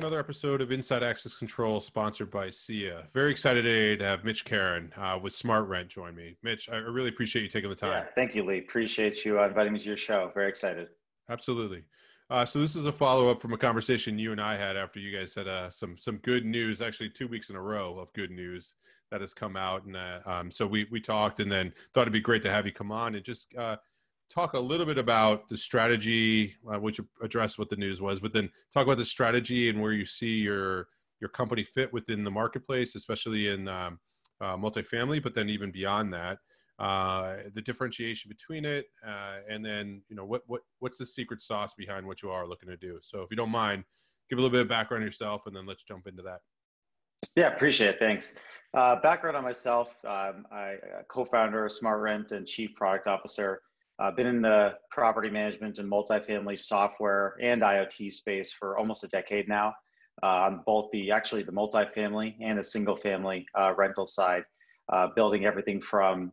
another episode of Inside Access Control, sponsored by SIA. Very excited today to have Mitch Karren uh, with SmartRent join me. Mitch, I really appreciate you taking the time. Yeah, thank you, Lee. Appreciate you uh, inviting me to your show. Very excited. Absolutely. Uh, so this is a follow up from a conversation you and I had after you guys had uh, some some good news, actually two weeks in a row of good news that has come out, and uh, um, so we we talked, and then thought it'd be great to have you come on and just uh, talk a little bit about the strategy, uh, which addressed what the news was, but then talk about the strategy and where you see your your company fit within the marketplace, especially in um, uh, multifamily, but then even beyond that, uh, the differentiation between it, uh, and then you know what what what's the secret sauce behind what you are looking to do. So if you don't mind, give a little bit of background yourself, and then let's jump into that. Yeah, appreciate it. Thanks. Uh, background on myself: um, I uh, co-founder of SmartRent and chief product officer. I've been in the property management and multifamily software and IoT space for almost a decade now, uh, on both the actually the multifamily and the single family uh, rental side, uh, building everything from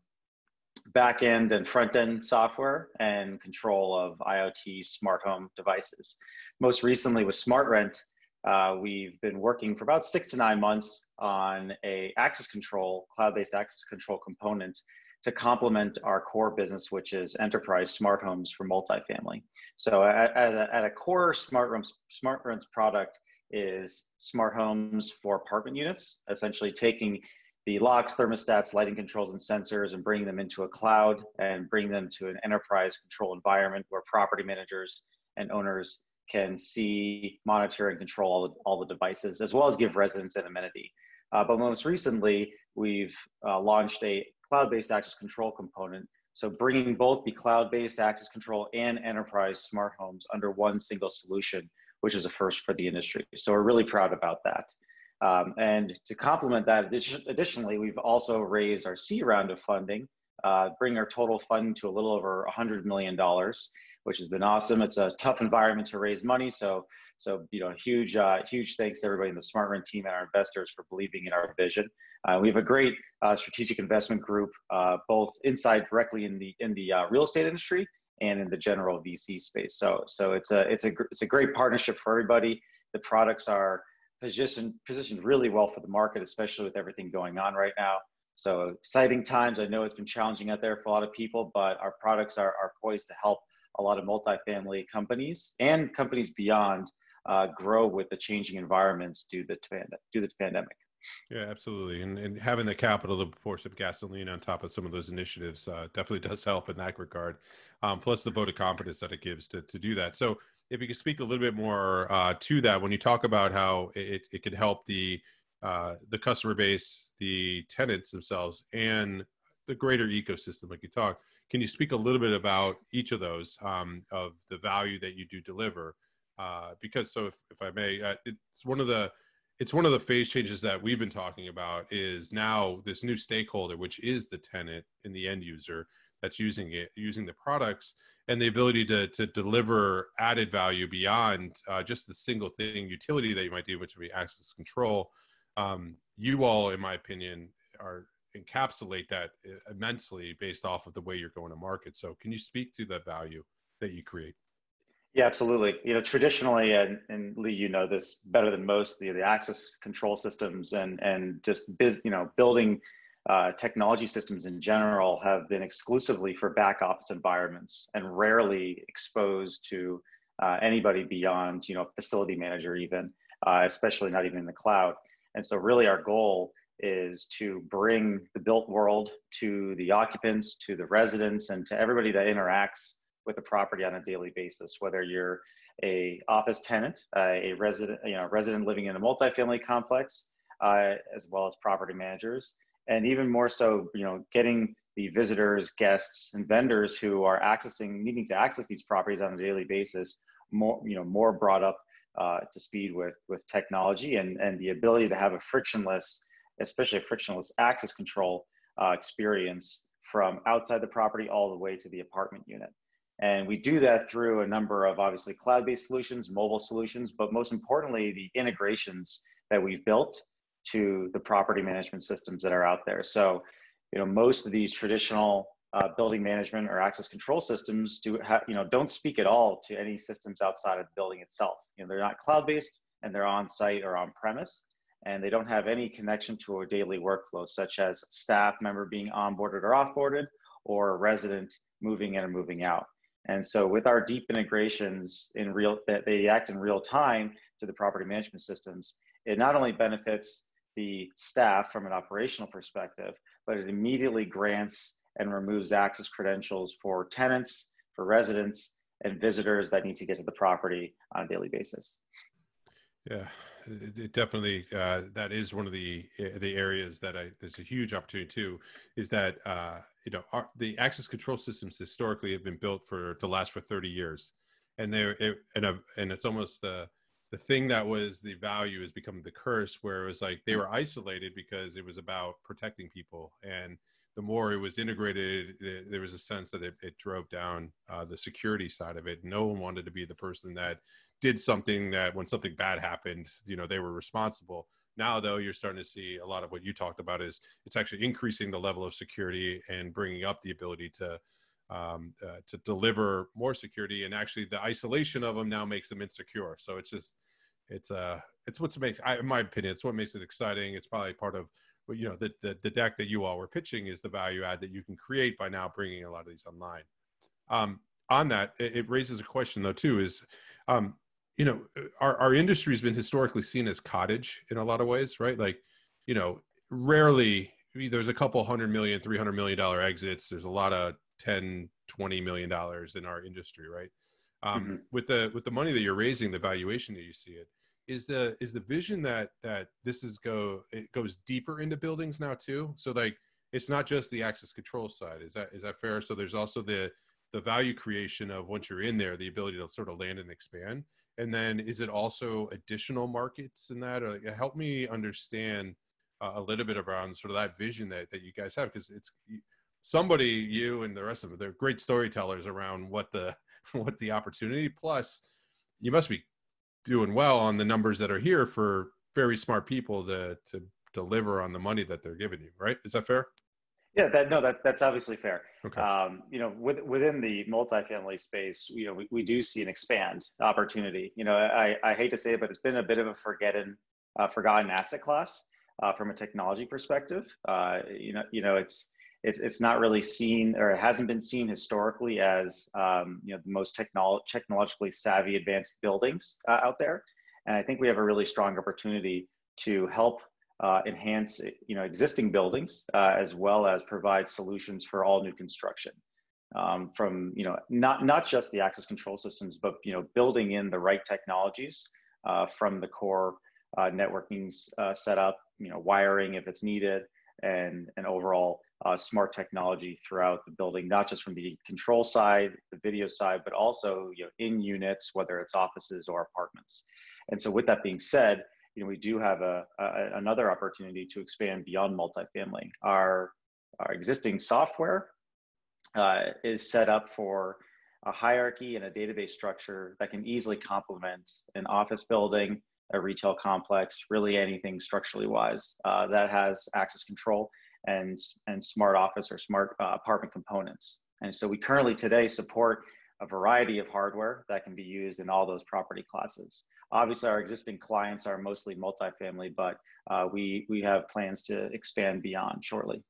back end and front end software and control of IoT smart home devices. Most recently with SmartRent, uh, we've been working for about six to nine months on a access control, cloud-based access control component to complement our core business, which is enterprise smart homes for multifamily. So at, at, a, at a core SmartRent's, smart rooms product is smart homes for apartment units, essentially taking the locks, thermostats, lighting controls, and sensors and bringing them into a cloud and bring them to an enterprise control environment where property managers and owners can see, monitor, and control all the, all the devices, as well as give residents an amenity. Uh, but most recently, we've uh, launched a cloud-based access control component. So bringing both the cloud-based access control and enterprise smart homes under one single solution, which is a first for the industry. So we're really proud about that. Um, and to complement that, additionally, we've also raised our C round of funding, uh, bringing our total funding to a little over $100 million, which has been awesome. It's a tough environment to raise money, so so, you know, huge, uh, huge thanks to everybody in the SmartRent team and our investors for believing in our vision. Uh, we have a great uh, strategic investment group, uh, both inside directly in the in the uh, real estate industry and in the general VC space. So, so it's a it's a it's a great partnership for everybody. The products are positioned positioned really well for the market, especially with everything going on right now. So exciting times. I know it's been challenging out there for a lot of people, but our products are, are poised to help a lot of multifamily companies and companies beyond uh, grow with the changing environments due to the, due to the pandemic. Yeah, absolutely. And, and having the capital to pour some gasoline on top of some of those initiatives uh, definitely does help in that regard. Um, plus the vote of confidence that it gives to, to do that. So if you could speak a little bit more uh, to that, when you talk about how it, it could help the, uh, the customer base, the tenants themselves, and the greater ecosystem, like you talk, can you speak a little bit about each of those um, of the value that you do deliver? uh, because so if, if I may, uh, it's one of the it's one of the phase changes that we've been talking about is now this new stakeholder, which is the tenant and the end user that's using it, using the products, and the ability to to deliver added value beyond uh, just the single thing utility that you might do, which would be access control. Um, you all, in my opinion, are encapsulate that immensely based off of the way you're going to market. So, can you speak to the value that you create? Yeah, absolutely. You know, traditionally, and, and Lee, you know this better than most, the, the access control systems and and just biz, you know, building uh, technology systems in general have been exclusively for back office environments and rarely exposed to uh, anybody beyond, you know, facility manager even, uh, especially not even in the cloud. And so, really, our goal is to bring the built world to the occupants, to the residents, and to everybody that interacts with the property on a daily basis, whether you're a office tenant, uh, a resident, you know, resident living in a multifamily complex, uh, as well as property managers, and even more so, you know, getting the visitors, guests, and vendors who are accessing, needing to access these properties on a daily basis, more, you know, more brought up uh, to speed with with technology and and the ability to have a frictionless, especially a frictionless access control uh, experience from outside the property all the way to the apartment unit. And we do that through a number of obviously cloud-based solutions, mobile solutions, but most importantly, the integrations that we've built to the property management systems that are out there. So, you know, most of these traditional uh, building management or access control systems do have, you know, don't speak at all to any systems outside of the building itself. You know, they're not cloud-based, and they're on site or on premise, and they don't have any connection to a daily workflow, such as staff member being onboarded or offboarded, or a resident moving in or moving out. And so with our deep integrations in real, that they act in real time to the property management systems, it not only benefits the staff from an operational perspective, but it immediately grants and removes access credentials for tenants, for residents, and visitors that need to get to the property on a daily basis. Yeah, it, it definitely uh, that is one of the eh, the areas that I there's a huge opportunity too. Is that uh, you know our, the access control systems historically have been built for to last for 30 years, and they're it, and a, and it's almost the the thing that was the value has become the curse where it was like they were isolated because it was about protecting people and the more it was integrated there was a sense that it, it drove down uh, the security side of it. No one wanted to be the person that did something that when something bad happened you know they were responsible. Now though you're starting to see a lot of what you talked about is it's actually increasing the level of security and bringing up the ability to um, uh, to deliver more security and actually the isolation of them now makes them insecure. So it's just it's uh it's what's makes I, in my opinion it's what makes it exciting. It's probably part of you know the, the the deck that you all were pitching is the value add that you can create by now bringing a lot of these online. Um on that it, it raises a question though too is um you know our, our industry has been historically seen as cottage in a lot of ways right? Like you know rarely there's a couple hundred million 300 million dollar exits. There's a lot of 10 20 million dollars in our industry right? Um, mm-hmm. with the with the money that you're raising the valuation that you see it is the is the vision that that this is go it goes deeper into buildings now too? So like it's not just the access control side. Is that is that fair? So there's also the the value creation of once you're in there the ability to sort of land and expand. And then is it also additional markets in that? Or help me understand uh, a little bit around sort of that vision that, that you guys have because it's somebody you and the rest of it they're great storytellers around what the what the opportunity plus you must be doing well on the numbers that are here for very smart people to to deliver on the money that they're giving you right is that fair yeah, that no, that that's obviously fair. Okay. Um, you know, with, within the multifamily space, you know, we, we do see an expand opportunity. You know, I, I hate to say it, but it's been a bit of a forgotten uh, forgotten asset class uh, from a technology perspective. Uh, you know, you know, it's it's it's not really seen or it hasn't been seen historically as um, you know the most technolo- technologically savvy advanced buildings uh, out there. And I think we have a really strong opportunity to help uh, enhance you know existing buildings uh, as well as provide solutions for all new construction um, from you know not not just the access control systems but you know building in the right technologies uh, from the core uh, networking uh, setup you know wiring if it's needed and and overall uh, smart technology throughout the building not just from the control side the video side but also you know in units whether it's offices or apartments and so with that being said you know, we do have a, a, another opportunity to expand beyond multifamily. Our, our existing software uh, is set up for a hierarchy and a database structure that can easily complement an office building, a retail complex, really anything structurally wise uh, that has access control and, and smart office or smart uh, apartment components. And so we currently today support a variety of hardware that can be used in all those property classes. Obviously, our existing clients are mostly multifamily, but uh, we we have plans to expand beyond shortly.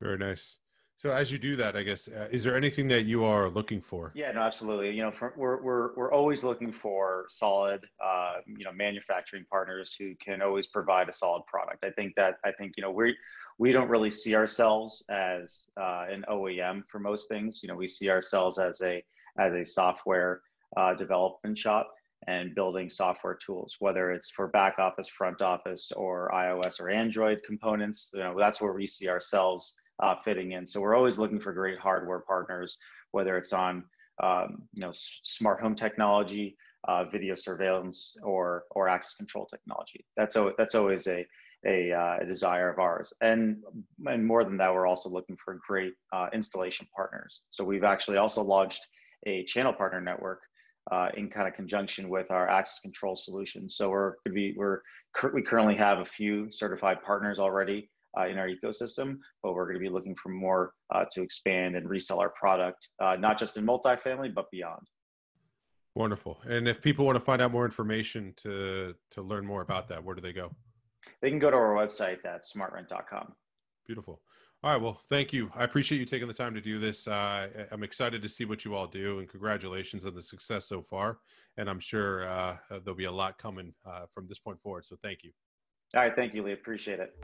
Very nice. So as you do that, I guess, uh, is there anything that you are looking for? Yeah, no, absolutely. You know, for, we're we're we're always looking for solid, uh, you know, manufacturing partners who can always provide a solid product. I think that I think you know we we don't really see ourselves as uh, an OEM for most things. You know, we see ourselves as a as a software uh, development shop and building software tools, whether it's for back office, front office, or iOS or Android components. You know, that's where we see ourselves uh, fitting in. So we're always looking for great hardware partners, whether it's on um, you know smart home technology, uh, video surveillance, or or access control technology. That's o- that's always a a, uh, a, desire of ours. And and more than that, we're also looking for great uh, installation partners. So we've actually also launched a channel partner network uh, in kind of conjunction with our access control solutions. So we're we're we currently have a few certified partners already uh, in our ecosystem, but we're going to be looking for more uh, to expand and resell our product, uh, not just in multifamily but beyond. Wonderful. And if people want to find out more information to to learn more about that, where do they go? They can go to our website at smartrent.com. Beautiful. All right. Well, thank you. I appreciate you taking the time to do this. Uh, I'm excited to see what you all do, and congratulations on the success so far. And I'm sure uh, there'll be a lot coming uh, from this point forward. So thank you. All right. Thank you, Lee. Appreciate it.